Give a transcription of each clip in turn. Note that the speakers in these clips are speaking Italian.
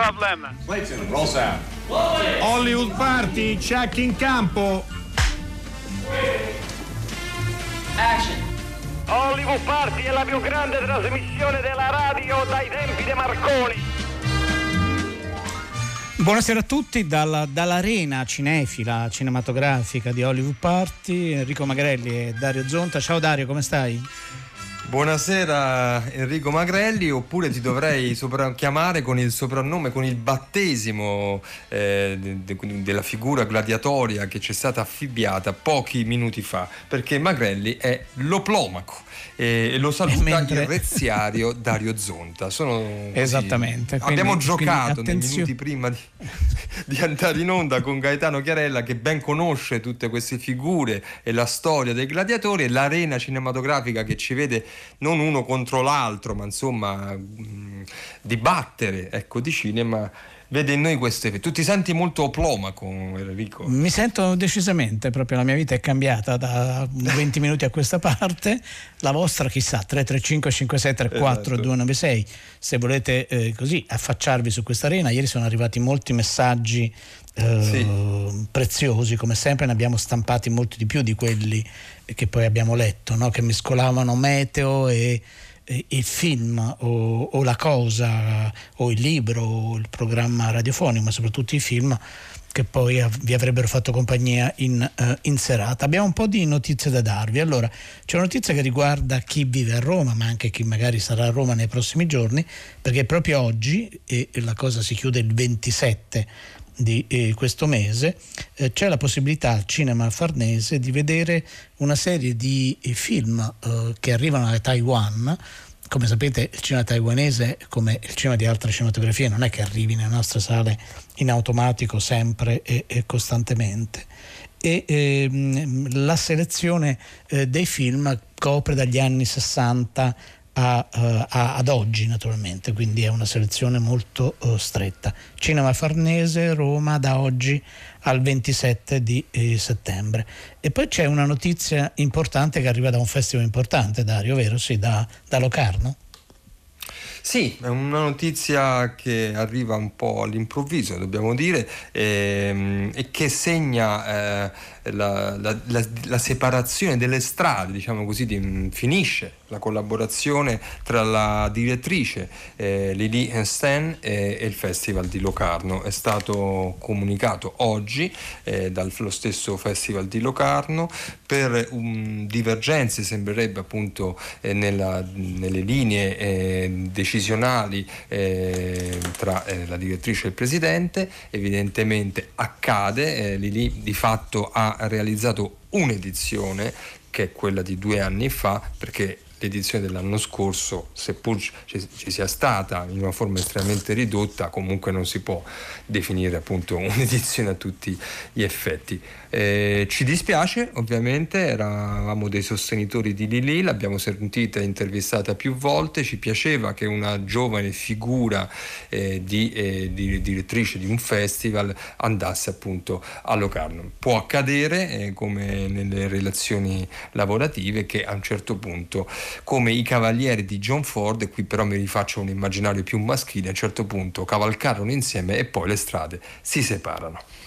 No problem. Clayton, roll sound. Hollywood Party, check in campo. Action. Hollywood Party è la più grande trasmissione della radio dai tempi di Marconi. Buonasera a tutti dalla, dall'arena cinefila cinematografica di Hollywood Party, Enrico Magrelli e Dario Zonta. Ciao Dario, come stai? Buonasera Enrico Magrelli, oppure ti dovrei sopra- chiamare con il soprannome, con il battesimo eh, de- de- della figura gladiatoria che ci è stata affibbiata pochi minuti fa, perché Magrelli è l'oplomaco e lo saluta mentre- il reziario Dario Zonta. Sono così- Esattamente, quindi- Abbiamo quindi giocato nei attenzio- minuti prima di, di andare in onda con Gaetano Chiarella che ben conosce tutte queste figure e la storia dei gladiatori e l'arena cinematografica che ci vede non uno contro l'altro, ma insomma mh, dibattere ecco, di cinema. Vede in noi queste. Tu ti senti molto oplomaco, Enrico? Mi sento decisamente, proprio la mia vita è cambiata da 20 minuti a questa parte, la vostra chissà, 335 5634 Esatto. 296, se volete eh, così affacciarvi su questa arena, ieri sono arrivati molti messaggi eh, preziosi, come sempre ne abbiamo stampati molti di più di quelli che poi abbiamo letto, no? che mescolavano meteo e il film o, o la cosa o il libro o il programma radiofonico, ma soprattutto i film che poi vi avrebbero fatto compagnia in, eh, in serata. Abbiamo un po' di notizie da darvi. Allora, c'è una notizia che riguarda chi vive a Roma, ma anche chi magari sarà a Roma nei prossimi giorni, perché proprio oggi, e la cosa si chiude il 27 di eh, questo mese eh, c'è la possibilità al cinema farnese di vedere una serie di eh, film eh, che arrivano da Taiwan. Come sapete il cinema taiwanese, come il cinema di altre cinematografie, non è che arrivi nelle nostre sale in automatico sempre e, e costantemente. E ehm, la selezione eh, dei film copre dagli anni 60 a, eh, a- ad oggi naturalmente, quindi è una selezione molto eh, stretta. Cinema Farnese, Roma da oggi al 27 di eh, settembre. E poi c'è una notizia importante che arriva da un festival importante, Dario, vero? Sì, da, da Locarno. Sì, è una notizia che arriva un po' all'improvviso, dobbiamo dire, ehm, e che segna eh, la, la- la- la separazione delle strade, diciamo così, di- finisce la collaborazione tra la direttrice eh, Lili Hensten e, e il Festival di Locarno. È stato comunicato oggi eh, dallo stesso Festival di Locarno per um, divergenze, sembrerebbe appunto eh, nella- nelle linee eh, decisionali eh, tra eh, la direttrice e il presidente. Evidentemente accade, eh, Lili di fatto ha realizzato un'edizione che è quella di due anni fa perché l'edizione dell'anno scorso, seppur ci, ci sia stata in una forma estremamente ridotta, comunque non si può definire appunto un'edizione a tutti gli effetti. Eh, ci dispiace, ovviamente, eravamo dei sostenitori di Lili, l'abbiamo sentita intervistata più volte, ci piaceva che una giovane figura eh, di, eh, di direttrice di un festival andasse appunto a Locarno. Può accadere, eh, come nelle relazioni lavorative, che a un certo punto, come i cavalieri di John Ford, qui però mi rifaccio un immaginario più maschile, a un certo punto cavalcarono insieme e poi le strade si separano.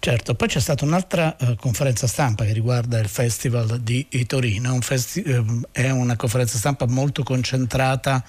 Certo, poi c'è stata un'altra eh, conferenza stampa che riguarda il Festival di Torino, Un festi- ehm, è una conferenza stampa molto concentrata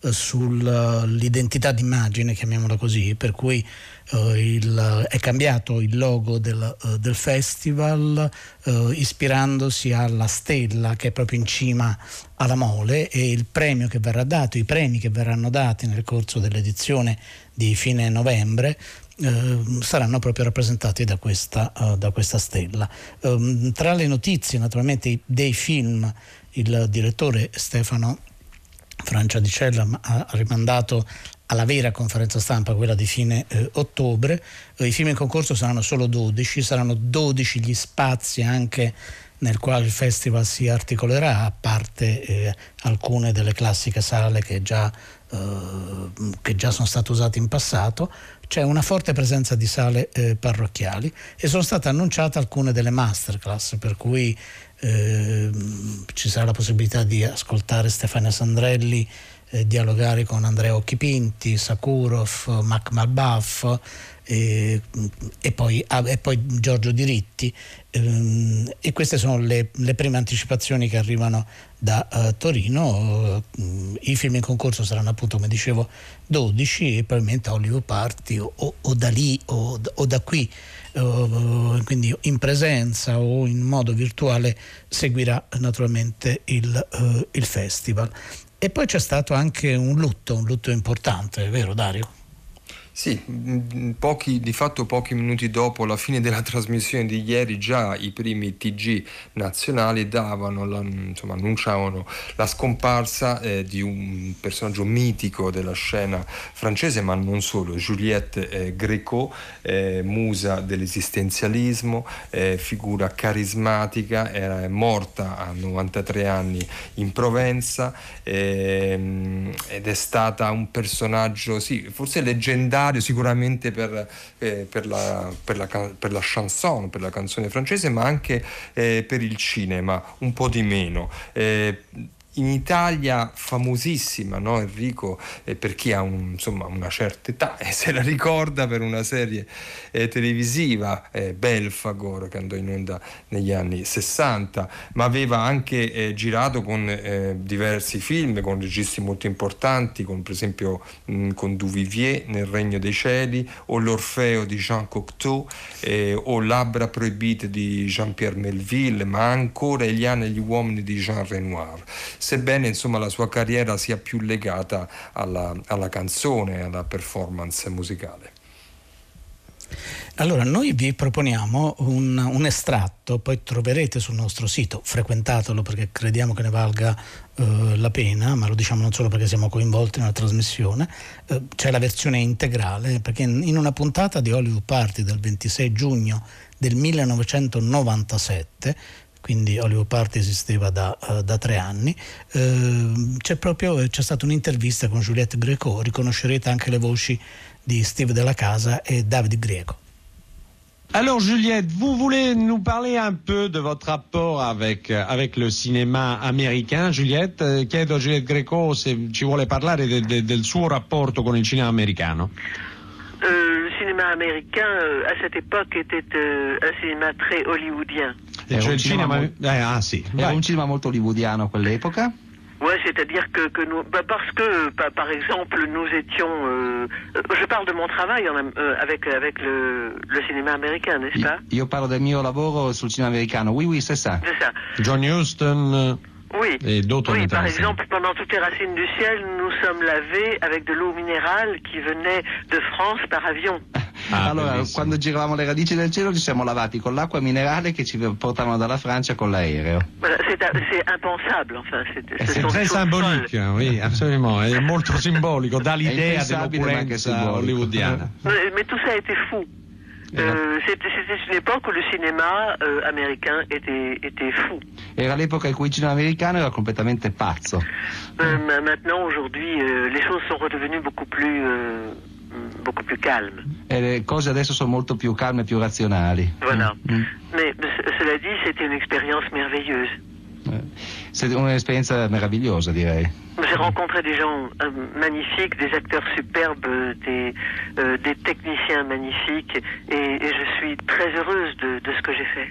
eh, sull'identità d'immagine, chiamiamola così, per cui eh, il- è cambiato il logo del, eh, del festival eh, ispirandosi alla stella che è proprio in cima alla mole e il premio che verrà dato, i premi che verranno dati nel corso dell'edizione di fine novembre eh, saranno proprio rappresentati da questa, eh, da questa stella. Ehm, tra le notizie naturalmente dei film il direttore Stefano Francia di Cella ha rimandato alla vera conferenza stampa, quella di fine eh, ottobre. Eh, I film in concorso saranno solo 12, saranno 12 gli spazi anche nel quale il festival si articolerà, a parte eh, alcune delle classiche sale che già, eh, che già sono state usate in passato. C'è una forte presenza di sale eh, parrocchiali e sono state annunciate alcune delle masterclass, per cui ehm, ci sarà la possibilità di ascoltare Stefania Sandrelli eh, dialogare con Andrea Occhipinti, Sakurov, Mac Malbaff e, e, poi, e, poi, Giorgio Diritti ehm, e queste sono le, le, prime anticipazioni che arrivano da uh, Torino. Uh, i film in concorso saranno appunto come dicevo 12 e probabilmente Hollywood Party o, o, o da lì o, o da qui. Uh, quindi in presenza o in modo virtuale seguirà naturalmente il, il festival. E poi c'è stato anche un lutto un lutto importante, vero Dario? Sì, mm, pochi, di fatto pochi minuti dopo la fine della trasmissione di ieri già i primi TG nazionali davano, la, insomma, annunciavano la scomparsa eh, di un personaggio mitico della scena francese, ma non solo, Juliette eh, Gréco, eh, musa dell'esistenzialismo, eh, figura carismatica, era morta a 93 anni in Provenza ehm, ed è stata un personaggio, sì, forse leggendario straordinario sicuramente per, eh, per, la, per, la, per, la, chanson, per la canzone francese, ma anche eh, per il cinema, un po' di meno. Eh, in Italia famosissima, no? Enrico, eh, per chi ha un, insomma, una certa età e se la ricorda per una serie eh, televisiva, eh, Belfagor, che andò in onda negli anni 60, ma aveva anche eh, girato con eh, diversi film, con registi molto importanti, con, per esempio mh, con Duvivier nel Regno dei Cieli, o L'Orfeo di Jean Cocteau, eh, o Labbra proibite di Jean-Pierre Melville, ma ancora Gli anni e gli uomini di Jean Renoir sebbene insomma, la sua carriera sia più legata alla, alla canzone, alla performance musicale. Allora, noi vi proponiamo un, un, estratto, poi troverete sul nostro sito, frequentatelo perché crediamo che ne valga eh, la pena, ma lo diciamo non solo perché siamo coinvolti nella trasmissione, eh, c'è la versione integrale, perché in, in una puntata di Hollywood Party del 26 giugno del 1997 quindi Hollywood Party esisteva da, uh, da tre anni, uh, c'è proprio c'è stata un'intervista con Juliette Greco, riconoscerete anche le voci di Steve Della Casa e David Greco. Alors Juliette, vous voulez nous parler un peu de votre rapport avec, avec le cinéma américain. Juliette, chiedo a Juliette Greco se ci vuole parlare de, de, del suo rapporto con il cinema americano. Euh, le cinéma américain, euh, à cette époque, était euh, un cinéma très hollywoodien. Cioè il cinema, mo- eh, ah, sì. Era un cinema molto hollywoodiano a quell'epoca? Ouais, c'est-à-dire que, que nous, bah parce que par, par exemple nous étions, euh, je parle de mon travail en, euh, avec avec le, le cinéma américain, n'est-ce pas? Io parlo del mio lavoro sul cinema americano. Oui, oui, c'est ça. C'est ça. John Huston. Oui. Et d'autres Oui, par exemple, pendant toutes les racines du ciel, nous sommes lavés avec de l'eau minérale qui venait de France par avion. Ah, allora, bellissimo. quando giravamo le radici del cielo ci siamo lavati con l'acqua minerale che ci portavano dalla Francia con l'aereo. C'est impensable, enfin. C'est très symbolique, oui, absolument. È molto simbolico, dà l'idea dell'opulenza hollywoodiana. Mais tout ça était fou. Euh, C'était une époque où le cinéma euh, américain était, était, fou. Era l'epoca in cui il cinema americano era completamente pazzo. Euh, maintenant, aujourd'hui, euh, les choses sont redevenues beaucoup plus, euh, beaucoup plus calmes. E le cose adesso sono molto più calme e più razionali. Voilà. Mm. mm. Mais cela dit, c'était une expérience merveilleuse. C'est un'esperienza meravigliosa, direi. J'ai rencontré des gens euh, magnifiques, des acteurs superbes, des, euh, des techniciens magnifiques et, et, je suis très heureuse de, de ce que j'ai fait.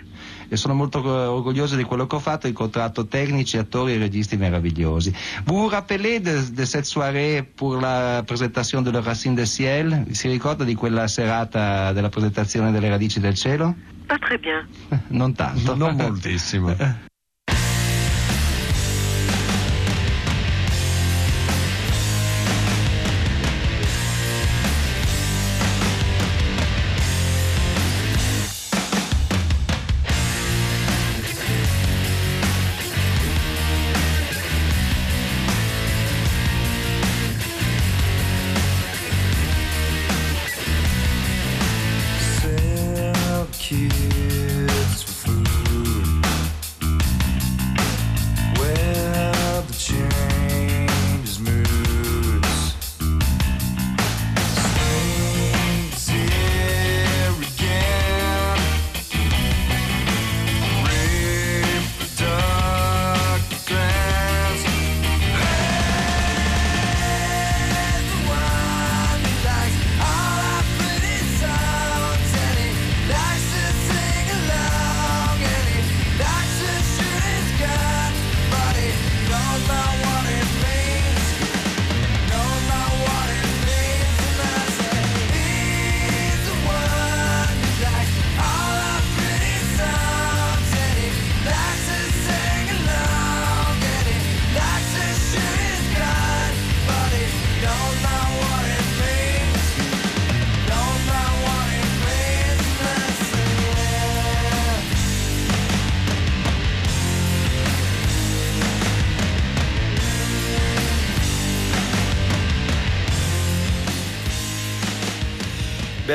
E sono molto orgogliosa di quello che ho fatto, ho incontrato tecnici, attori e registi meravigliosi. Vous vous rappelez de, de cette soirée pour la presentazione delle Racine del Ciel? Si ricorda di quella serata della presentazione delle Radici del Cielo? Pas très bien. Non tanto. non moltissimo.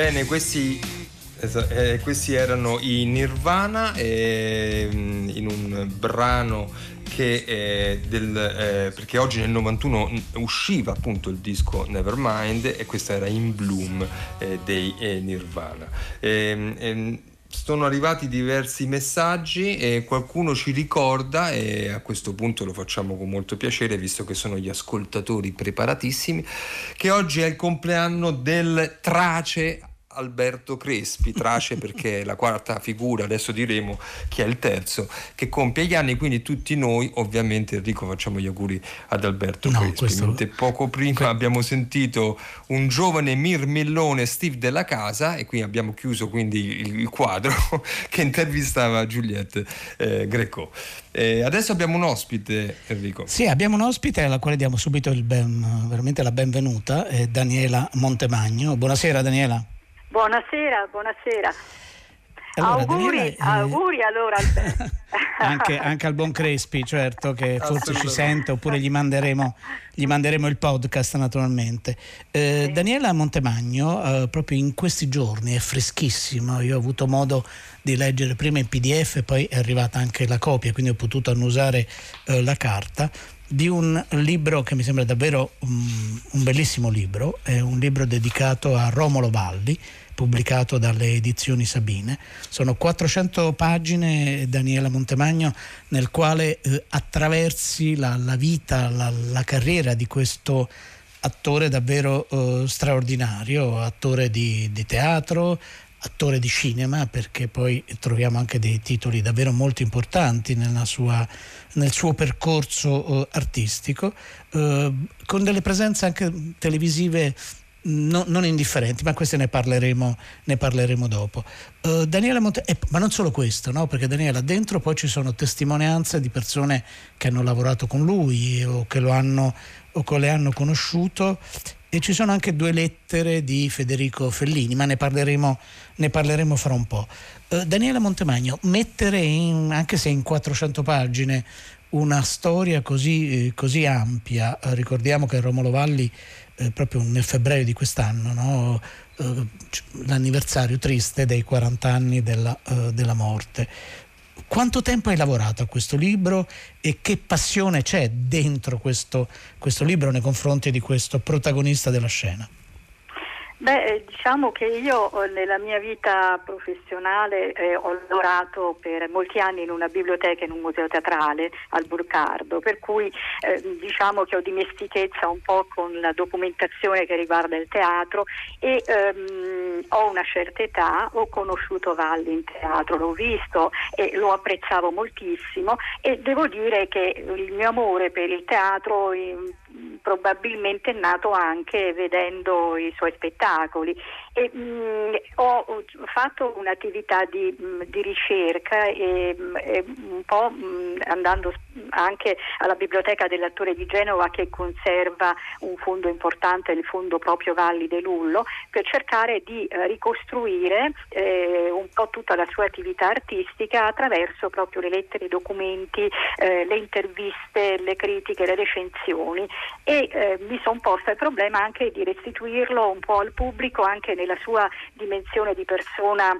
Bene, questi, eh, questi erano i Nirvana eh, in un brano che eh, del, eh, perché oggi nel 91 usciva appunto il disco Nevermind e questo era In Bloom eh, dei eh, Nirvana. Ehm, ehm, sono arrivati diversi messaggi e qualcuno ci ricorda e a questo punto lo facciamo con molto piacere visto che sono gli ascoltatori preparatissimi che oggi è il compleanno del trace Alberto Crespi, trace perché è la quarta figura, adesso diremo chi è il terzo, che compie gli anni, quindi tutti noi ovviamente Enrico facciamo gli auguri ad Alberto no, Crespi. Questo... Mentre poco prima que... abbiamo sentito un giovane mirmellone Steve della Casa e qui abbiamo chiuso quindi il quadro che intervistava Giuliette eh, Greco. Eh, adesso abbiamo un ospite, Enrico. Sì, abbiamo un ospite alla quale diamo subito ben, veramente la benvenuta, è Daniela Montemagno. Buonasera Daniela. Buonasera, buonasera. Allora, auguri, Daniela, eh... auguri allora anche, anche, al buon Crespi, certo, che forse ci sente, oppure gli manderemo, gli manderemo il podcast naturalmente. Eh, sì. Daniela Montemagno, eh, proprio in questi giorni, è freschissimo, io ho avuto modo di leggere prima in pdf, poi è arrivata anche la copia, quindi ho potuto annusare eh, la carta di un libro che mi sembra davvero um, un bellissimo libro, è un libro dedicato a Romolo Valli, pubblicato dalle edizioni Sabine. Sono 400 pagine, Daniela Montemagno, nel quale eh, attraversi la, la vita, la, la, carriera di questo attore davvero eh, straordinario, attore di, di teatro, attore di cinema perché poi troviamo anche dei titoli davvero molto importanti sua, nel suo percorso uh, artistico, uh, con delle presenze anche televisive no, non indifferenti, ma queste ne parleremo, ne parleremo dopo. Uh, Daniela Monte- eh, ma non solo questo, no? perché Daniela dentro poi ci sono testimonianze di persone che hanno lavorato con lui o che lo hanno o che le hanno conosciuto e ci sono anche due lettere di Federico Fellini, ma ne parleremo, ne parleremo fra un po'. Uh, Daniela Montemagno, mettere in, anche se in 400 pagine una storia così, eh, così ampia, ricordiamo che Romolo Valli eh, proprio nel febbraio di quest'anno, no? eh, l'anniversario triste dei 40 anni della, eh, della morte. Quanto tempo hai lavorato a questo libro e che passione c'è dentro questo, questo libro nei confronti di questo protagonista della scena? Beh, eh, diciamo che io eh, nella mia vita professionale eh, ho lavorato per molti anni in una biblioteca e in un museo teatrale al Burcardo, per cui eh, diciamo che ho dimestichezza un po' con la documentazione che riguarda il teatro e ehm, ho una certa età, ho conosciuto Valli in teatro, l'ho visto e lo apprezzavo moltissimo e devo dire che il mio amore per il teatro probabilmente è nato anche vedendo i suoi spettacoli. E, mh, mm, ho fatto un'attività di, mh, mm, di ricerca e, mh, mm, un po' andando anche alla biblioteca dell'attore di Genova che conserva un fondo importante, il fondo proprio Valli de Lullo, per cercare di eh, ricostruire eh, un po' tutta la sua attività artistica attraverso proprio le lettere, i documenti, eh, le interviste, le critiche, le recensioni. E eh, mi sono posta il problema anche di restituirlo un po' al pubblico anche nella sua dimensione di persona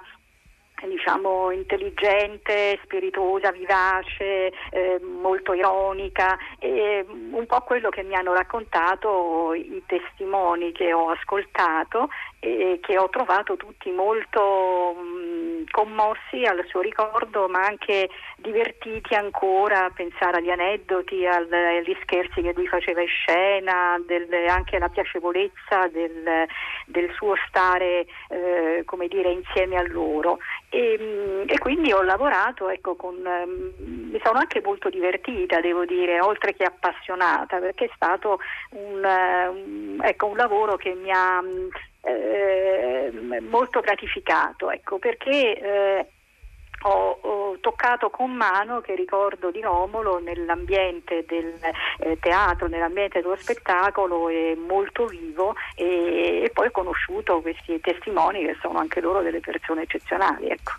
diciamo intelligente, spiritosa, vivace, eh, molto ironica, e un po' quello che mi hanno raccontato i testimoni che ho ascoltato e che ho trovato tutti molto mh, commossi al suo ricordo, ma anche divertiti ancora a pensare agli aneddoti, al, agli scherzi che lui faceva in scena, del, anche alla piacevolezza del, del suo stare eh, come dire, insieme a loro. E, e, quindi ho lavorato, ecco, con, um, mi sono anche molto divertita, devo dire, oltre che appassionata, perché è stato un, um, ecco, un lavoro che mi ha eh, molto gratificato, ecco, perché eh, ho, ho, toccato con mano, che ricordo di Romolo, nell'ambiente del eh, teatro, nell'ambiente dello spettacolo, è molto vivo e, e, poi ho conosciuto questi testimoni che sono anche loro delle persone eccezionali. Ecco.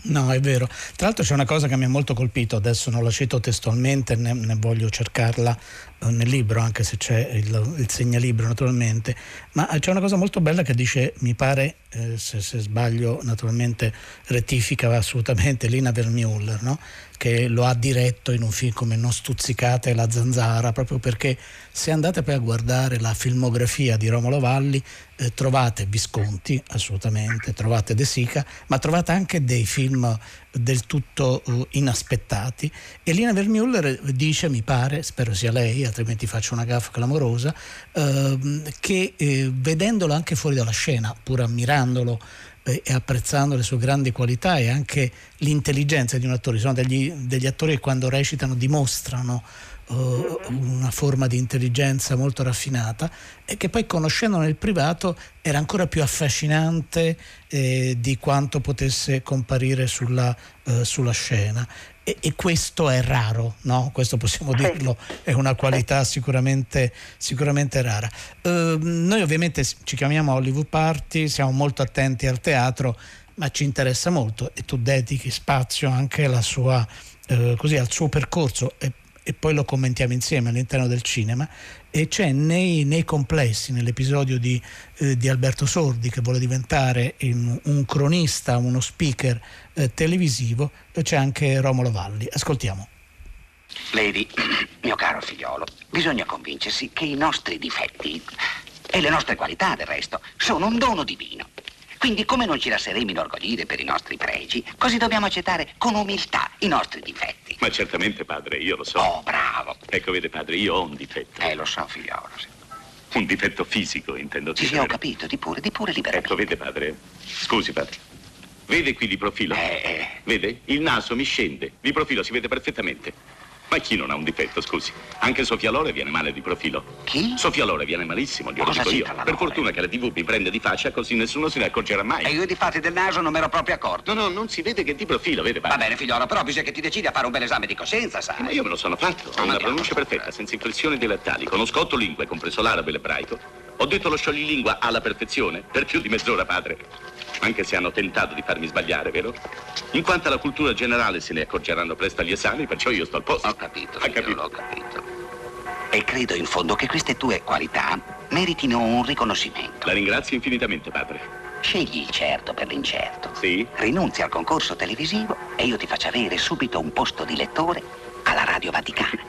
No, è vero. Tra l'altro c'è una cosa che mi ha molto colpito, adesso non la cito testualmente, ne, ne voglio cercarla nel libro, anche se c'è il, il, segnalibro naturalmente, ma c'è una cosa molto bella che dice, mi pare, eh, se, se, sbaglio naturalmente rettifica assolutamente Lina Vermeuller, no? che lo ha diretto in un film come Non stuzzicate la zanzara, proprio perché se andate poi a guardare la filmografia di Romolo Valli eh, trovate Visconti, assolutamente, trovate De Sica, ma trovate anche dei film del tutto uh, inaspettati. E Lina Vermeuller dice, mi pare, spero sia lei, altrimenti faccio una gaffa clamorosa, uh, che eh, vedendolo anche fuori dalla scena, pur ammirandolo eh, e apprezzando le sue grandi qualità e anche l'intelligenza di un attore, sono degli, degli attori che quando recitano dimostrano uh, una forma di intelligenza molto raffinata e che poi conoscendolo nel privato era ancora più affascinante eh, di quanto potesse comparire sulla, uh, sulla scena. E, e, questo è raro, no? questo possiamo dirlo, è una qualità sicuramente, sicuramente rara. Uh, noi ovviamente ci chiamiamo Hollywood Party, siamo molto attenti al teatro, ma ci interessa molto e tu dedichi spazio anche sua, uh, così, al suo percorso e e poi lo commentiamo insieme all'interno del cinema e c'è nei, nei complessi, nell'episodio di, eh, di, Alberto Sordi che vuole diventare un, un cronista, uno speaker eh, televisivo, c'è anche Romolo Valli. Ascoltiamo. Lady, mio caro figliolo, bisogna convincersi che i nostri difetti e le nostre qualità, del resto, sono un dono divino. Quindi come non ci lasceremo inorgoglire per i nostri pregi, così dobbiamo accettare con umiltà i nostri difetti. Ma certamente, padre, io lo so. Oh, bravo. Ecco, vede, padre, io ho un difetto. Eh, lo so, figliolo, sì. Un difetto fisico, intendo dire. Sì, ho capito, di pure, di pure liberamente. Ecco, vede, padre. Scusi, padre. Vede qui di profilo? Eh, eh. Vede? Il naso mi scende. Di profilo si vede perfettamente. Ma chi non ha un difetto, scusi? Anche Sofia Lore viene male di profilo. Chi? Sofia Lore viene malissimo, glielo dico io. Per fortuna che la TV mi prende di faccia, così nessuno se ne accorgerà mai. E io di fatti del naso non mi ero proprio accorto. No, no, non si vede che di profilo, vede, padre. Va bene, figliolo, però bisogna che ti decidi a fare un bel esame di coscienza, sai. Ma io me lo sono fatto. Ho una pronuncia perfetta, senza inflessioni dialettali. Conosco otto lingue, compreso l'arabo e l'ebraico. Ho detto lo scioglilingua alla perfezione, per più di mezz'ora, padre. Anche se hanno tentato di farmi sbagliare, vero? In quanto alla cultura generale se ne accorgeranno presto agli esami, perciò io sto al posto. Ho capito, ha capito. Ho capito. E credo in fondo che queste tue qualità meritino un riconoscimento. La ringrazio infinitamente, padre. Scegli il certo per l'incerto. Sì? Rinunzi al concorso televisivo e io ti faccio avere subito un posto di lettore alla Radio Vaticana.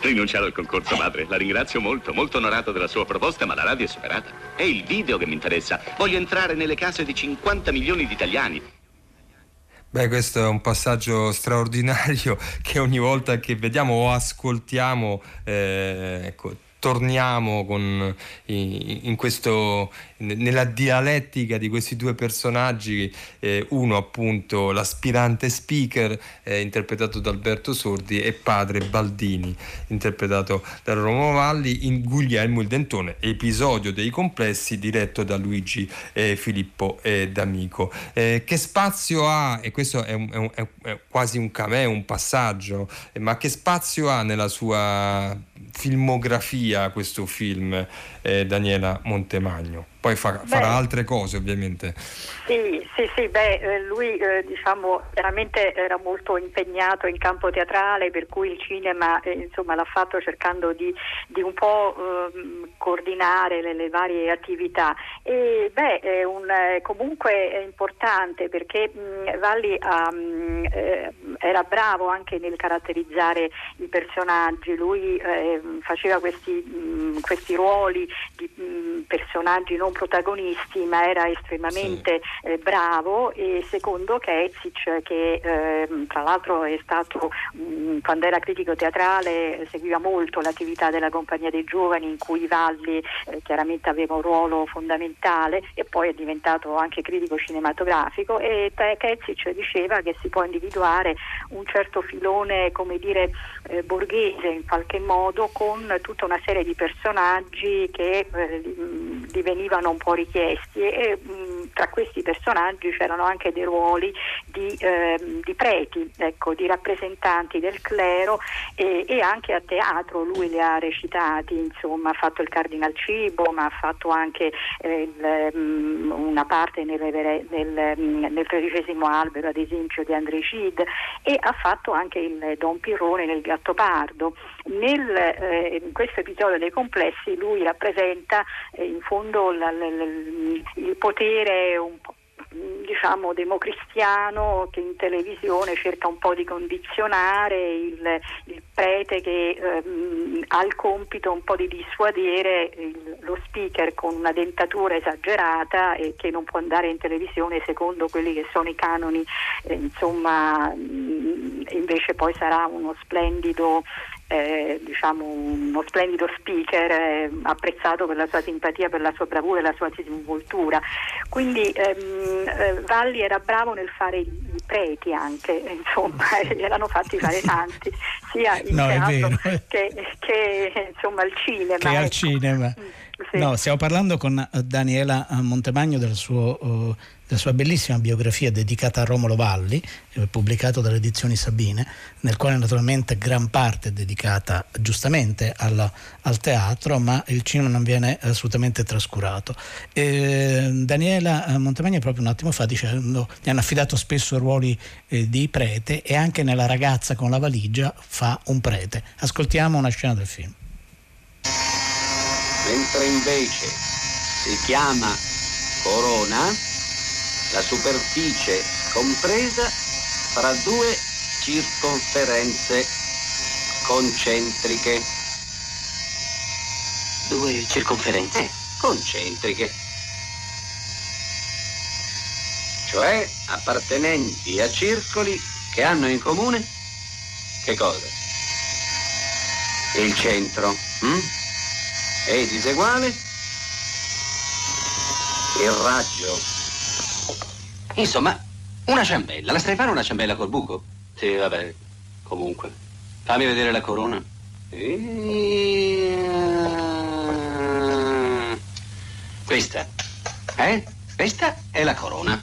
Rinunciare al concorso, padre. La ringrazio molto, molto onorato della sua proposta, ma la radio è superata. È il video che mi interessa. Voglio entrare nelle case di 50 milioni di italiani. Beh, questo è un passaggio straordinario che ogni volta che vediamo o ascoltiamo, eh, ecco, torniamo con, in questo, nella dialettica di questi due personaggi, eh, uno appunto l'aspirante speaker eh, interpretato da Alberto Sordi e padre Baldini interpretato da Romo Valli in Guglielmo il Dentone, episodio dei complessi diretto da Luigi eh, Filippo D'Amico. Eh, che spazio ha, e questo è, un, è, un, è quasi un cameo, un passaggio, ma che spazio ha nella sua filmografia questo film eh, Daniela Montemagno? Poi fa, farà altre cose ovviamente. Sì, sì, sì, beh, eh, lui eh, diciamo veramente era molto impegnato in campo teatrale, per cui il cinema eh, insomma, l'ha fatto cercando di, di un po' ehm, coordinare le, le, varie attività. E beh, è un, comunque è importante perché mh, Valli ha, mh, eh, era bravo anche nel caratterizzare i personaggi, lui eh, faceva questi, mh, questi ruoli di personaggi non protagonisti, ma era estremamente sì. eh, bravo e secondo Kezic che eh, tra l'altro è stato mh, quando era critico teatrale seguiva molto l'attività della Compagnia dei Giovani in cui Valli eh, chiaramente aveva un ruolo fondamentale e poi è diventato anche critico cinematografico e Kezic diceva che si può individuare un certo filone, come dire, eh, borghese in qualche modo, con tutta una serie di personaggi che eh, divenivano un po' richiesti e mh, tra questi personaggi c'erano anche dei ruoli di, eh, di preti, ecco, di rappresentanti del clero e, e, anche a teatro lui li ha recitati, insomma ha fatto il Cardinal Cibo ma ha fatto anche eh, il, mh, una parte nel, nel, nel, tredicesimo albero ad esempio di Andrei Cid e ha fatto anche il Don Pirrone nel Gattopardo. Nel, eh, in questo episodio dei complessi lui rappresenta eh, in fondo la, il potere un po' diciamo democristiano che in televisione cerca un po' di condizionare il, il prete che ehm, ha il compito un po' di dissuadere il, lo speaker con una dentatura esagerata e che non può andare in televisione secondo quelli che sono i canoni, eh, insomma mh, invece poi sarà uno splendido eh, diciamo uno splendido speaker eh, apprezzato per la sua simpatia, per la sua bravura e la sua disinvoltura. Quindi ehm, eh, Valli era bravo nel fare i, preti anche, insomma, gliel'hanno fatti fare tanti, sia in no, teatro che, che, insomma al cinema. Che ecco. al cinema. Mm, sì. No, stiamo parlando con Daniela Montemagno del suo uh, la sua bellissima biografia dedicata a Romolo Valli, eh, pubblicato dalle edizioni Sabine, nel quale naturalmente gran parte è dedicata giustamente alla, al teatro, ma il cinema non viene assolutamente trascurato. E Daniela eh, Montemagna proprio un attimo fa dicendo gli hanno affidato spesso ruoli eh, di prete e anche nella ragazza con la valigia fa un prete. Ascoltiamo una scena del film. Mentre invece si chiama Corona, la superficie compresa fra due circonferenze concentriche. Due circonferenze? Eh, concentriche. Cioè appartenenti a circoli che hanno in comune che cosa? Il centro. Hm? E diseguale? Il raggio Insomma, una ciambella. La stai fare una ciambella col buco? Sì, vabbè, comunque. Fammi vedere la corona. Questa. Eh? Questa è la corona.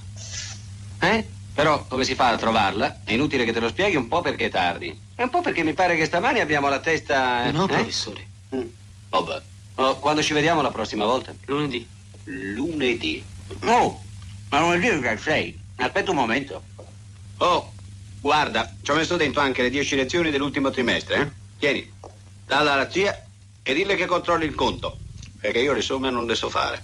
Eh? Però come si fa a trovarla? È inutile che te lo spieghi un po' perché è tardi. È un po' perché mi pare che stamani abbiamo la testa... Eh? No, professore. Mm. Oh, beh. Oh, quando ci vediamo la prossima volta? Lunedì. Lunedì. Oh, ma non è vero che sei? Aspetta un momento. Oh, guarda, ci ho messo dentro anche le dieci lezioni dell'ultimo trimestre, eh? Tieni, dalla alla zia e dille che controlli il conto, perché io le somme non le so fare.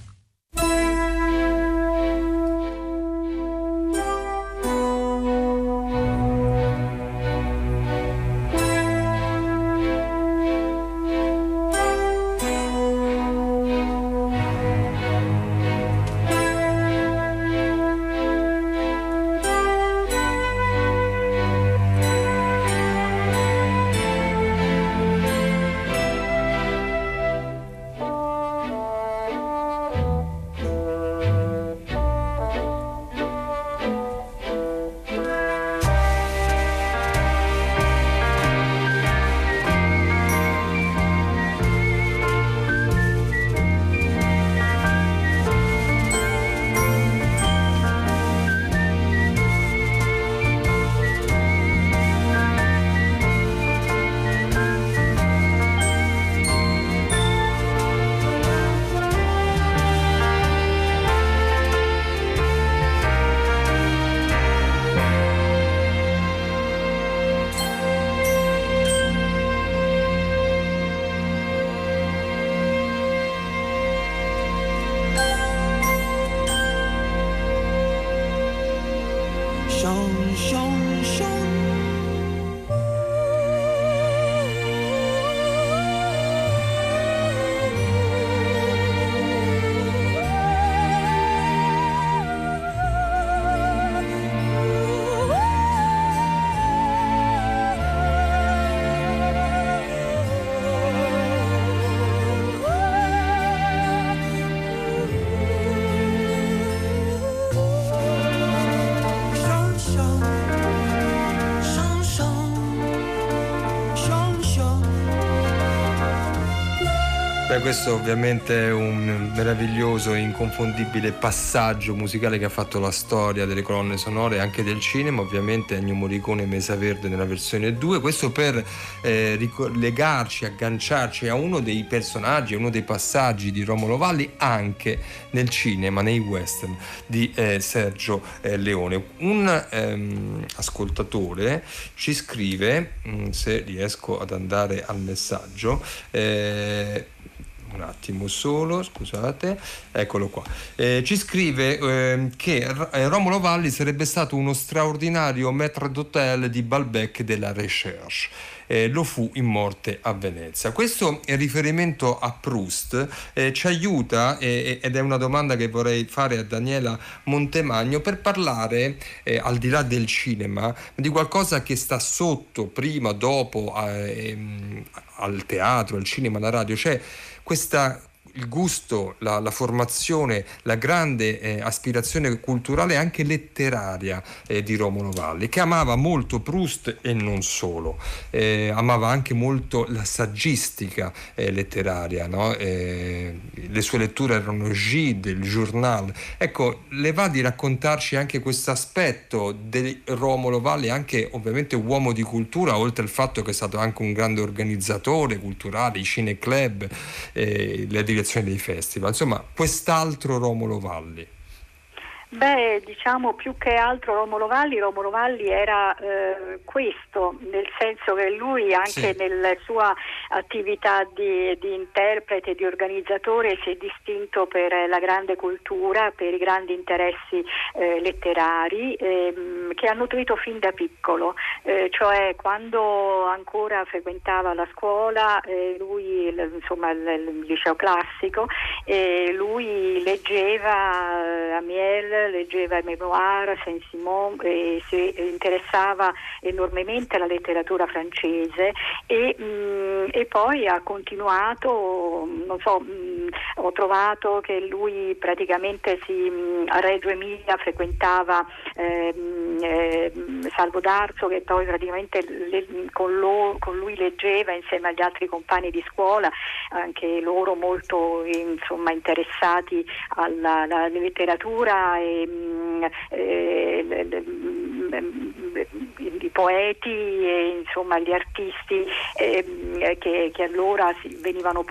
Questo ovviamente è un meraviglioso e inconfondibile passaggio musicale che ha fatto la storia delle colonne sonore anche del cinema, ovviamente Ennio Morricone e Mesa Verde nella versione 2, questo per eh, legarci, agganciarci a uno dei personaggi, a uno dei passaggi di Romolo Valli anche nel cinema, nei western di eh, Sergio eh, Leone. Un ehm, ascoltatore ci scrive, mh, mm, se riesco ad andare al messaggio, eh, un attimo solo, scusate, eccolo qua. Eh, ci scrive eh, che eh, Romolo Valli sarebbe stato uno straordinario maître d'hôtel di Balbec della Recherche. Eh, lo fu in morte a Venezia. Questo riferimento a Proust eh, ci aiuta eh, ed è una domanda che vorrei fare a Daniela Montemagno per parlare eh, al di là del cinema di qualcosa che sta sotto, prima, dopo ehm, al teatro, al cinema, alla radio, cioè questa il gusto, la, la, formazione, la grande eh, aspirazione culturale anche letteraria eh, di Romolo Valli, che amava molto Proust e non solo, eh, amava anche molto la saggistica eh, letteraria, no? Eh, le sue letture erano Gide, il Journal. Ecco, le va di raccontarci anche questo aspetto di Romolo Valli, anche ovviamente uomo di cultura, oltre al fatto che è stato anche un grande organizzatore culturale, i cineclub, eh, le direzione dei festival, insomma quest'altro Romolo Valli. Beh, diciamo più che altro Romolo Valli, Romolo Valli era eh, questo, nel senso che lui anche sì. nella sua attività di, di, interprete, di organizzatore si è distinto per la grande cultura, per i grandi interessi eh, letterari ehm, che ha nutrito fin da piccolo, eh, cioè quando ancora frequentava la scuola, eh, lui insomma il, il liceo classico, lui leggeva eh, a Miel leggeva i memoir, Saint-Simon e si interessava enormemente alla letteratura francese e, mh, mm, e poi ha continuato, non so, mh, mm, ho trovato che lui praticamente si, mh, mm, a Reggio Emilia frequentava eh, eh, Salvo D'Arzo che poi praticamente le, con, lo, con, lui leggeva insieme agli altri compagni di scuola, anche loro molto insomma, interessati alla, alla letteratura e, eh, i poeti e insomma gli artisti che, allora venivano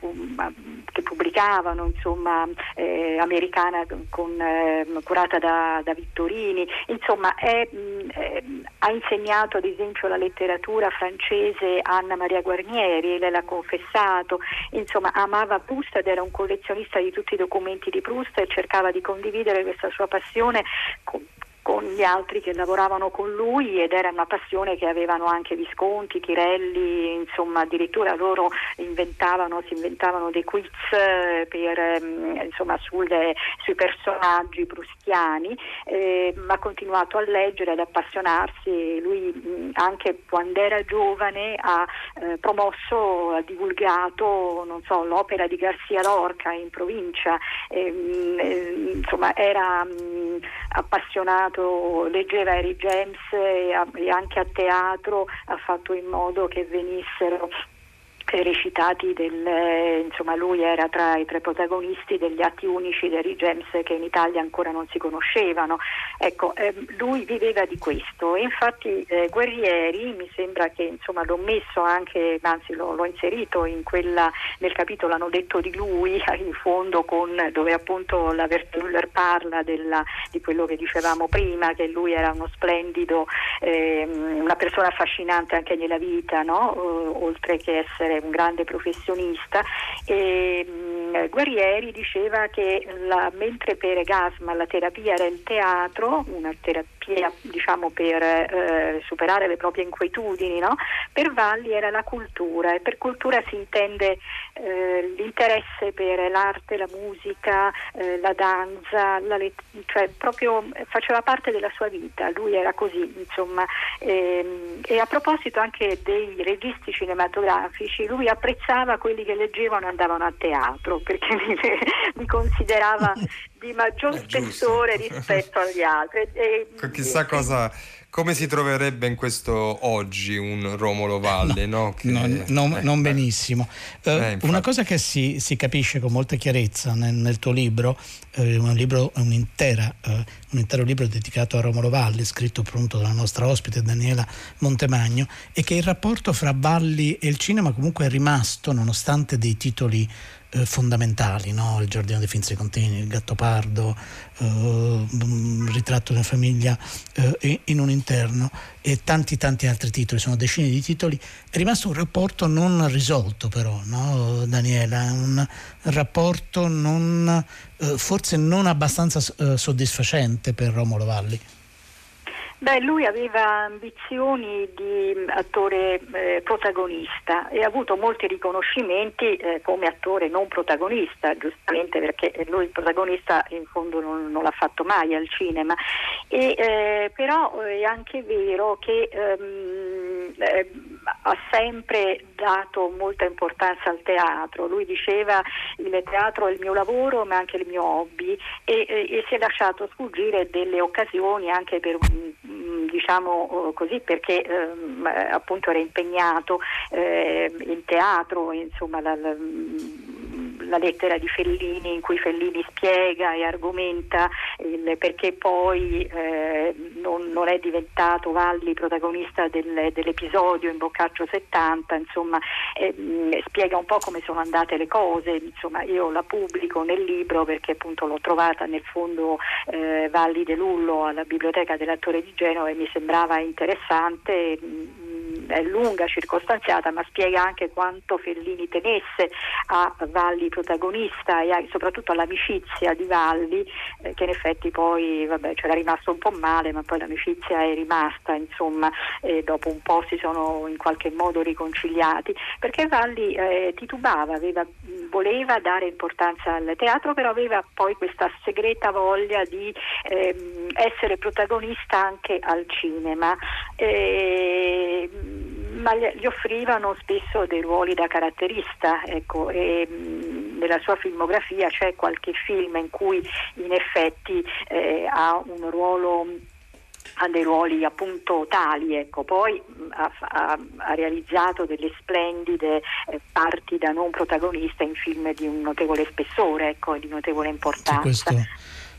che pubblicavano insomma eh, americana con, eh, curata da, da, Vittorini. Insomma è, mh, ha insegnato ad esempio la letteratura francese Anna Maria Guarnieri lei l'ha confessato. Insomma amava Proust ed era un collezionista di tutti i documenti di Proust e cercava di condividere questa sua passione con, con gli altri che lavoravano con lui ed era una passione che avevano anche Visconti, Tirelli, insomma addirittura loro inventavano, si inventavano dei quiz eh, per, ehm, insomma, sulle, sui personaggi prustiani, eh, ha continuato a leggere, ad appassionarsi, lui anche quando era giovane ha eh, promosso, ha divulgato so, l'opera di Garcia Lorca in provincia, ehm, eh, insomma era appassionato fatto, leggeva Harry James e, e anche a teatro ha fatto in modo che venissero recitati del, insomma lui era tra i tre protagonisti degli atti unici di Harry James che in Italia ancora non si conoscevano ecco eh, lui viveva di questo infatti eh, Guerrieri mi sembra che insomma l'ho messo anche anzi l'ho, l'ho inserito in quella, nel capitolo hanno detto di lui in fondo con, dove appunto la Vertuller parla della, di quello che dicevamo prima che lui era uno splendido eh, una persona affascinante anche nella vita no? oltre che essere un grande professionista e mh, Guerrieri diceva che la, mentre per Gasman la terapia era il teatro, una terapia diciamo per eh, superare le proprie inquietudini, no? per Valli era la cultura e per cultura si intende eh, l'interesse per l'arte, la musica, eh, la danza, la let- cioè proprio faceva parte della sua vita, lui era così insomma ehm, e a proposito anche dei registi cinematografici lui apprezzava quelli che leggevano e andavano a teatro perché mi, mi considerava di maggior spessore rispetto agli altri. E, Chissà cosa come si troverebbe in questo oggi un Romolo Valle? No, no, che, no, no, eh, non benissimo. Eh, una cosa che si, si, capisce con molta chiarezza nel, nel tuo libro, eh, un, libro un, intera, eh, un, intero libro dedicato a Romolo Valle, scritto appunto dalla nostra ospite Daniela Montemagno, è che il rapporto fra Valli e il cinema comunque è rimasto, nonostante dei titoli eh, fondamentali, no? il Giardino dei Finzi Contini, il Gattopardo, eh, il ritratto di una famiglia eh, in un interno e tanti tanti altri titoli, sono decine di titoli, è rimasto un rapporto non risolto però, no? Daniela, un rapporto non, eh, forse non abbastanza eh, soddisfacente per Romolo Valli. Beh, lui aveva ambizioni di attore eh, protagonista e ha avuto molti riconoscimenti eh, come attore non protagonista, giustamente perché lui il protagonista in fondo non, non l'ha fatto mai al cinema. E, eh, però è anche vero che ehm, eh, ha sempre dato molta importanza al teatro. Lui diceva il teatro è il mio lavoro ma anche il mio hobby e, e, e si è lasciato sfuggire delle occasioni anche per Mm, diciamo eh, così perché ehm, appunto era impegnato eh, in teatro, insomma la, la, la, lettera di Fellini in cui Fellini spiega e argomenta il, perché poi eh, non, non, è diventato Valli protagonista del, dell'episodio in Boccaccio 70, insomma eh, spiega un po' come sono andate le cose, insomma io la pubblico nel libro perché appunto l'ho trovata nel fondo eh, Valli de Lullo alla biblioteca dell'attore di Genova e mi sembrava interessante mm, è lunga, circostanziata, ma spiega anche quanto Fellini tenesse a Valli protagonista e a, soprattutto all'amicizia di Valli, eh, che in effetti poi vabbè, c'era rimasto un po' male, ma poi l'amicizia è rimasta, insomma, dopo un po' si sono in qualche modo riconciliati, perché Valli eh, titubava, aveva, voleva dare importanza al teatro, però aveva poi questa segreta voglia di ehm, essere protagonista anche al cinema. Eh, ma gli offrivano spesso dei ruoli da caratterista, ecco, e nella sua filmografia c'è qualche film in cui in effetti eh, ha un ruolo ha dei ruoli appunto tali, ecco. poi ha, ha, ha, realizzato delle splendide eh, parti da non protagonista in film di un notevole spessore ecco, di notevole importanza.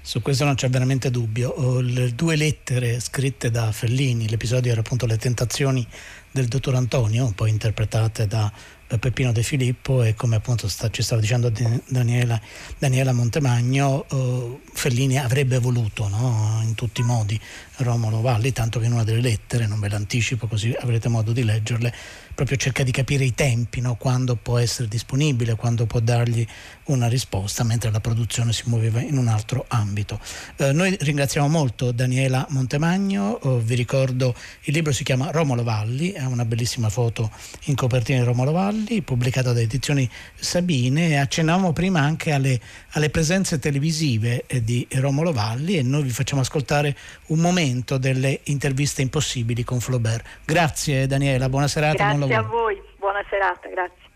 Su questo non c'è veramente dubbio. Le due lettere scritte da Fellini, l'episodio era appunto Le tentazioni del dottor Antonio, poi interpretate da Peppino De Filippo e come appunto sta, ci stava dicendo Daniela, Daniela Montemagno, uh, Fellini avrebbe voluto no? in tutti i modi Romolo Valli, tanto che in una delle lettere, non ve l'anticipo così avrete modo di leggerle, proprio cerca di capire i tempi, no? quando può essere disponibile, quando può dargli una risposta, mentre la produzione si muoveva in un altro ambito. Eh, noi ringraziamo molto Daniela Montemagno, oh, vi ricordo il libro si chiama Romolo Valli, ha una bellissima foto in copertina di Romolo Valli, pubblicata da Edizioni Sabine accennavamo prima anche alle, alle presenze televisive eh, di Romolo Valli e noi vi facciamo ascoltare un momento delle interviste impossibili con Flaubert. Grazie Daniela, buona serata. Grazie buon a voi, buona serata, grazie.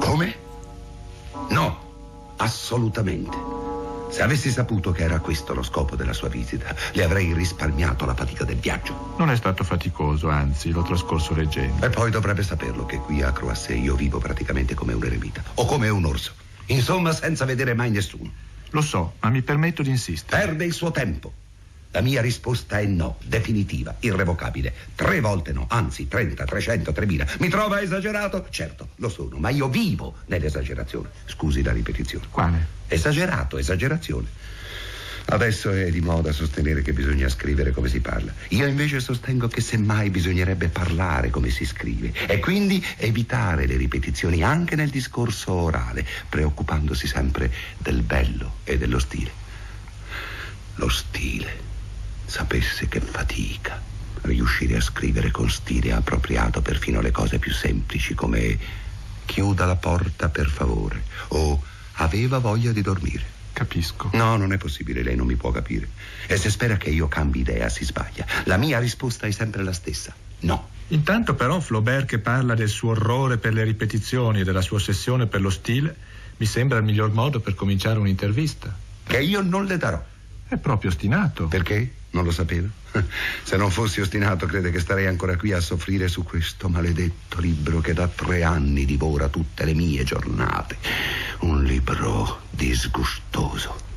Come? No, assolutamente. Se avessi saputo che era questo lo scopo della sua visita, le avrei risparmiato la fatica del viaggio. Non è stato faticoso, anzi, l'ho trascorso leggendo. E poi dovrebbe saperlo che qui a Croasset io vivo praticamente come un eremita, o come un orso. Insomma, senza vedere mai nessuno. Lo so, ma mi permetto di insistere. Perde il suo tempo. La mia risposta è no, definitiva, irrevocabile. Tre volte no, anzi 30, 300, 3000. Mi trova esagerato? Certo, lo sono, ma io vivo nell'esagerazione. Scusi la ripetizione. Quale? Esagerato, esagerazione. Adesso è di moda sostenere che bisogna scrivere come si parla. Io invece sostengo che semmai bisognerebbe parlare come si scrive e quindi evitare le ripetizioni anche nel discorso orale, preoccupandosi sempre del bello e dello stile. Lo stile sapesse che fatica riuscire a scrivere con stile appropriato perfino le cose più semplici come chiuda la porta per favore o aveva voglia di dormire. Capisco. No, non è possibile, lei non mi può capire. E se spera che io cambi idea si sbaglia. La mia risposta è sempre la stessa. No. Intanto però Flaubert che parla del suo orrore per le ripetizioni e della sua ossessione per lo stile Mi sembra il miglior modo per cominciare un'intervista. Che io non le darò. È proprio ostinato. Perché? Non lo sapevo. Se non fossi ostinato, crede che starei ancora qui a soffrire su questo maledetto libro che da tre anni divora tutte le mie giornate. Un libro disgustoso.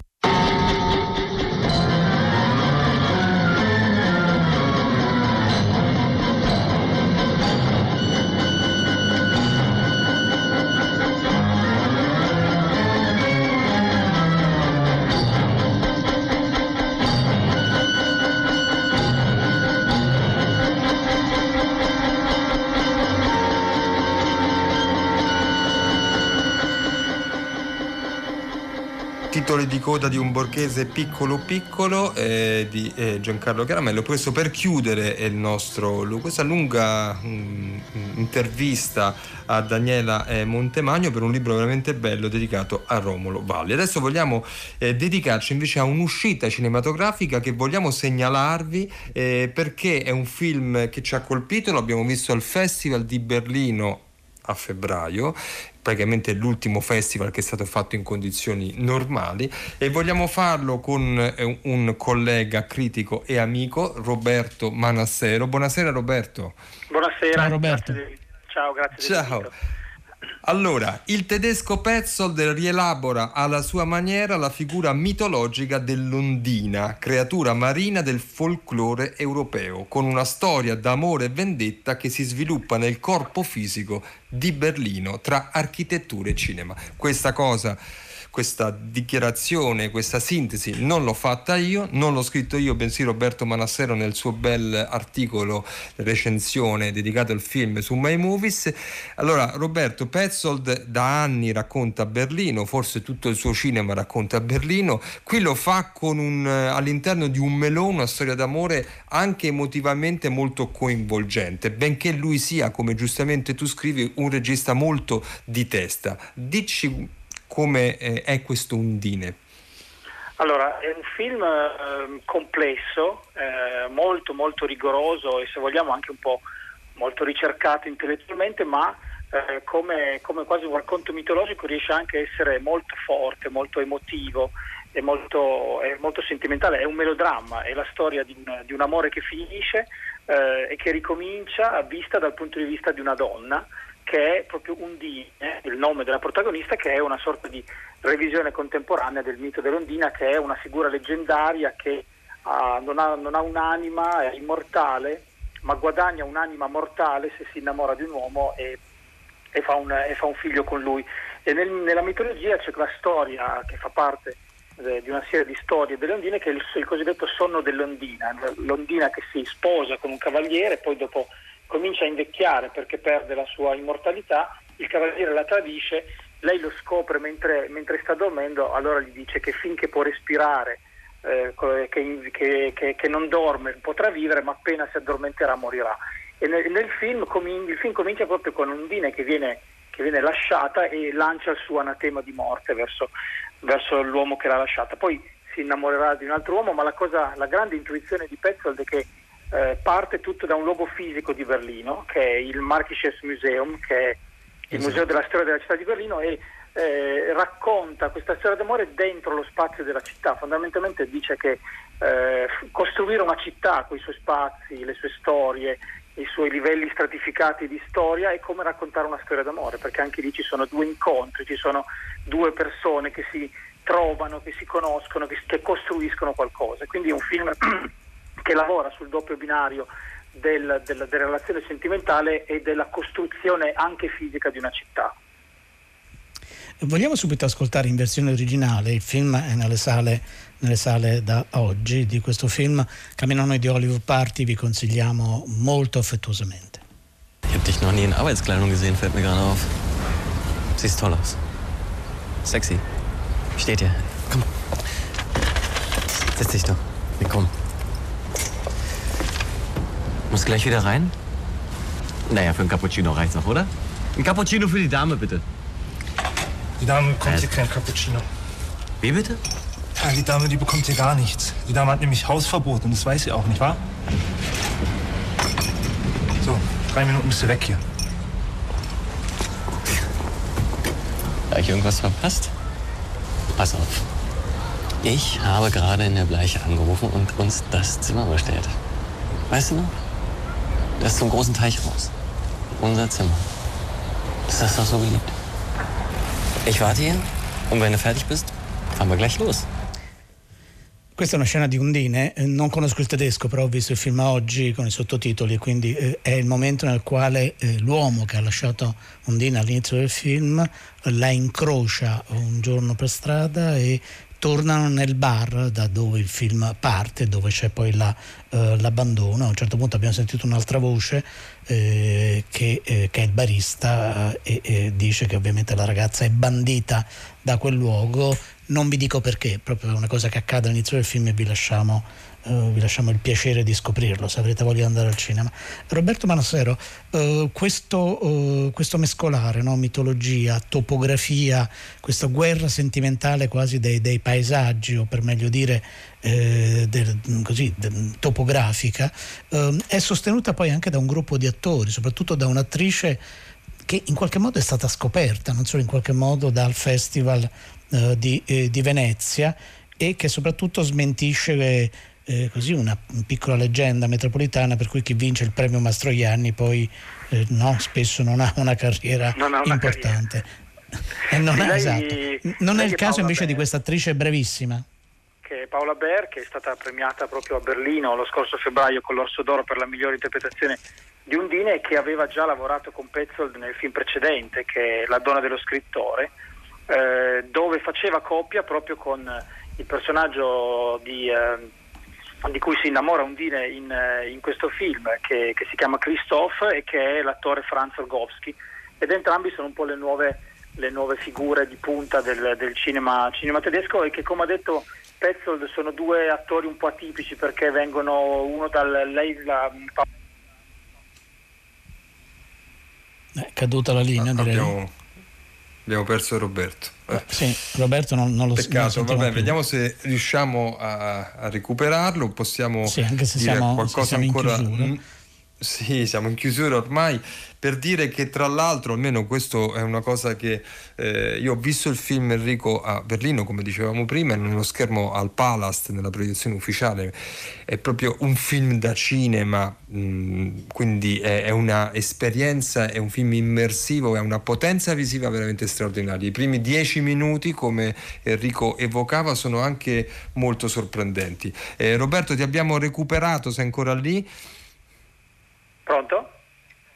Titoli di coda di un borghese piccolo piccolo eh, di eh, Giancarlo Caramello. Questo per chiudere il nostro, questa lunga um, intervista a Daniela eh, Montemagno per un libro veramente bello dedicato a Romolo Valli. Adesso vogliamo eh, dedicarci invece a un'uscita cinematografica che vogliamo segnalarvi eh, perché è un film che ci ha colpito, lo abbiamo visto al Festival di Berlino a febbraio praticamente l'ultimo festival che è stato fatto in condizioni normali e vogliamo farlo con eh, un collega critico e amico Roberto Manassero. Buonasera Roberto. Buonasera. Ciao Roberto. Grazie. Ciao, grazie. Ciao. Allora, il tedesco Petzold rielabora alla sua maniera la figura mitologica dell'ondina, creatura marina del folklore europeo, con una storia d'amore e vendetta che si sviluppa nel corpo fisico di Berlino tra architettura e cinema. Questa cosa questa dichiarazione, questa sintesi non l'ho fatta io, non l'ho scritto io, bensì Roberto Manassero nel suo bel articolo recensione dedicato al film su My Movies. Allora, Roberto Petzold da anni racconta Berlino, forse tutto il suo cinema racconta Berlino, qui lo fa con un, all'interno di un melone, una storia d'amore anche emotivamente molto coinvolgente, benché lui sia, come giustamente tu scrivi, un regista molto di testa. Dici come eh, è questo Undine? Allora, è un film eh, complesso, eh, molto molto rigoroso e se vogliamo anche un po' molto ricercato intellettualmente, ma eh, come, come, quasi un racconto mitologico riesce anche a essere molto forte, molto emotivo e molto, molto sentimentale. È un melodramma, è la storia di un, di un amore che finisce eh, e che ricomincia vista dal punto di vista di una donna che è proprio Undine, il nome della protagonista, che è una sorta di revisione contemporanea del mito dell'Ondina, che è una figura leggendaria che uh, non, ha, non, ha, un'anima, è immortale, ma guadagna un'anima mortale se si innamora di un uomo e, e, fa, un, e fa, un, figlio con lui. E nel, nella mitologia c'è la storia che fa parte eh, di una serie di storie delle ondine che è il, il cosiddetto sonno dell'ondina, l'ondina che si sposa con un cavaliere, poi dopo comincia a invecchiare perché perde la sua immortalità, il cavaliere la tradisce, lei lo scopre mentre, mentre sta dormendo, allora gli dice che finché può respirare, eh, che, che, che, che, non dorme, potrà vivere, ma appena si addormenterà morirà. E nel, nel film, il film comincia proprio con Undine che viene, viene lasciata e lancia il suo anatema di morte verso, verso l'uomo che l'ha lasciata. Poi si innamorerà di un altro uomo, ma la, cosa, la grande intuizione di Petzold è che eh, parte tutto da un luogo fisico di Berlino, che è il Markisches Museum, che è il esatto. museo della storia della città di Berlino e eh, racconta questa storia d'amore dentro lo spazio della città. Fondamentalmente dice che eh, costruire una città con i suoi spazi, le sue storie, i suoi livelli stratificati di storia è come raccontare una storia d'amore, perché anche lì ci sono due incontri, ci sono due persone che si trovano, che si conoscono, che, che costruiscono qualcosa. Quindi è un film che lavora sul doppio binario del, del, della relazione sentimentale e della costruzione anche fisica di una città. Vogliamo subito ascoltare in versione originale, il film è nelle sale, nelle sale da oggi, di questo film Camminone di Oliver Party vi consigliamo molto affettuosamente. Ich habe dich noch nie in Arbeitskleidung gesehen, fällt mir gerade auf. Siehst toll aus. Sexy. Steht dir. Komm. Setz dich doch. Wir kommen. Muss gleich wieder rein? Naja, für ein Cappuccino reicht's noch, oder? Ein Cappuccino für die Dame, bitte. Die Dame bekommt hier kein Cappuccino. Wie bitte? Ja, die Dame, die bekommt hier gar nichts. Die Dame hat nämlich Hausverbot und das weiß sie auch, nicht wahr? So, drei Minuten bist du weg hier. Habe ich irgendwas verpasst? Pass auf. Ich habe gerade in der Bleiche angerufen und uns das Zimmer bestellt. Weißt du noch? Das ist zum großen Teich raus. Unser Zimmer. Das ist doch so beliebt. Ich warte hier und wenn du fertig bist, fahren wir gleich los. Questa è una scena di Undine, eh, non conosco il tedesco, però ho visto il film oggi con i sottotitoli, quindi eh, è il momento nel quale eh, l'uomo che ha lasciato Undine all'inizio del film la incrocia un giorno per strada e tornano nel bar da dove il film parte, dove c'è poi la, eh, l'abbandono. A un certo punto abbiamo sentito un'altra voce eh, che, eh, che, è il barista e, e dice che ovviamente la ragazza è bandita da quel luogo non vi dico perché, proprio una cosa che accade all'inizio del film e vi lasciamo, uh, vi lasciamo il piacere di scoprirlo se avrete voglia di andare al cinema. Roberto Manassero, uh, questo, uh, questo, mescolare, no? mitologia, topografia, questa guerra sentimentale quasi dei, dei paesaggi, o per meglio dire eh, del, così, del, topografica, ehm, è sostenuta poi anche da un gruppo di attori, soprattutto da un'attrice che in qualche modo è stata scoperta, non solo in qualche modo dal Festival eh, di, eh, di, Venezia e che soprattutto smentisce eh, così una, piccola leggenda metropolitana per cui chi vince il premio Mastroianni poi no, spesso non ha una carriera ha una importante. Carriera. non, è, esatto. non è il caso invece Ber, di questa attrice brevissima. Che è Paola Ber, che è stata premiata proprio a Berlino lo scorso febbraio con l'Orso d'Oro per la migliore interpretazione di Undine e che aveva già lavorato con Petzold nel film precedente, che è La donna dello scrittore, eh, dove faceva coppia proprio con il personaggio di, eh, di cui si innamora Undine in, eh, in questo film, che, che, si chiama Christophe e che è l'attore Franz Rogowski. Ed entrambi sono un po' le nuove, le nuove figure di punta del, del cinema, cinema, tedesco e che come ha detto Petzold sono due attori un po' atipici perché vengono uno dal... Lei, la, è caduta la linea, direi. Abbiamo Abbiamo perso Roberto. Eh, sì, Roberto non, non lo Peccato, non vabbè, vediamo se riusciamo a, a recuperarlo. Possiamo sì, anche se dire siamo, qualcosa se siamo ancora. In sì, siamo in chiusura ormai per dire che tra l'altro, almeno questo è una cosa che eh, io ho visto il film Enrico a Berlino, come dicevamo prima, nello schermo al Palast, nella proiezione ufficiale, è proprio un film da cinema, mh, mm, quindi è, è un'esperienza, è un film immersivo, è una potenza visiva veramente straordinaria. I primi dieci minuti, come Enrico evocava, sono anche molto sorprendenti. Eh, Roberto, ti abbiamo recuperato, sei ancora lì? Pronto?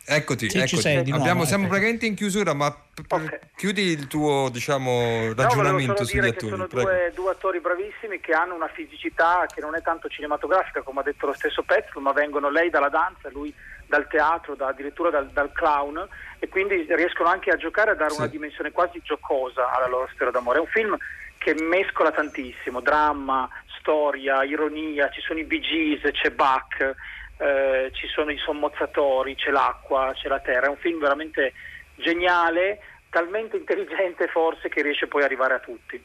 Eccoti, Sì, ci eccoti. sei nuovo, Abbiamo, siamo ecco. praticamente in chiusura, ma p- p- Ok. chiudi il tuo diciamo, No, ragionamento solo sugli dire che attori. sono due, due attori bravissimi che hanno una fisicità che non è tanto cinematografica, come ha detto lo stesso Pezzo, ma vengono lei dalla danza, lui dal teatro, da- addirittura dal, dal clown, e quindi riescono anche a giocare a dare una dimensione quasi giocosa alla loro storia d'amore. È un film che mescola tantissimo, dramma, storia, ironia, ci sono i Bee Gees, c'è Bach, eh, ci sono i sommozzatori, c'è l'acqua, c'è la terra. È un film veramente geniale, talmente intelligente forse che riesce poi ad arrivare a tutti.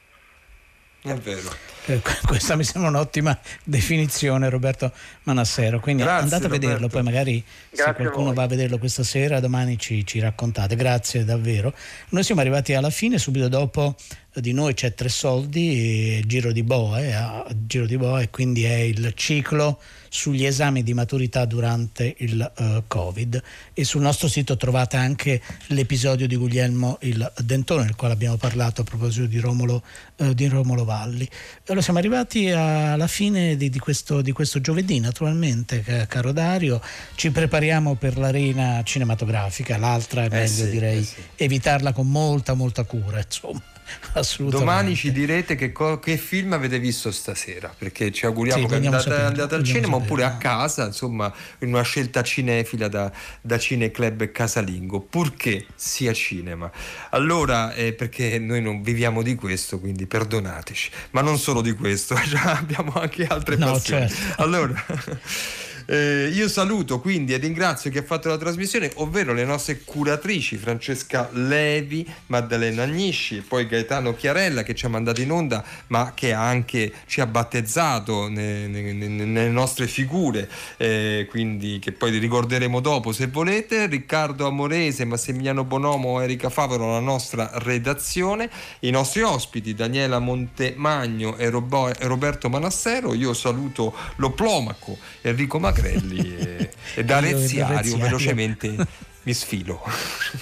È vero. Eh, questa mi sembra un'ottima definizione Roberto Manassero quindi Grazie, andate a vederlo Roberto. poi magari se Grazie a qualcuno voi. va a vederlo questa sera domani ci, ci raccontate grazie davvero noi siamo arrivati alla fine subito dopo di noi c'è Tre Soldi Giro di Boa eh, Giro di Boa e quindi è il ciclo sugli esami di maturità durante il eh, Covid e sul nostro sito trovate anche l'episodio di Guglielmo il Dentone nel quale abbiamo parlato a proposito di Romolo, eh, di Romolo Valli. Allora siamo arrivati alla fine di, di questo, di questo giovedì naturalmente ca- caro Dario, ci prepariamo per l'arena cinematografica, l'altra è meglio sì, direi eh sì. evitarla con molta molta cura insomma assolutamente. Domani ci direte che, co- che film avete visto stasera, perché ci auguriamo Sì, che andate, saperlo, andate al cinema saperlo. oppure a casa, insomma, in una scelta cinefila da, da Cineclub Casalingo, purché sia cinema. Allora, eh, perché noi non viviamo di questo, quindi perdonateci, ma non solo di questo, abbiamo anche altre No, passioni. certo. Allora, Eh, io saluto quindi e ringrazio chi ha fatto la trasmissione, ovvero le nostre curatrici Francesca Levi, Maddalena Agnisci poi Gaetano Chiarella che ci ha mandato in onda, ma che anche ci ha battezzato ne, ne, ne, nelle nostre figure, eh, quindi che poi ricorderemo dopo se volete. Riccardo Amorese, Massimiliano Bonomo, Erika Favaro, la nostra redazione, i nostri ospiti Daniela Montemagno e, Robo- e Roberto Manassero. Io saluto l'Oplomaco Enrico Magrelli e, e da Reziario velocemente mi sfilo.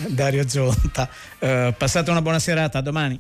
Dario Zonta, uh, passate una buona serata, a domani.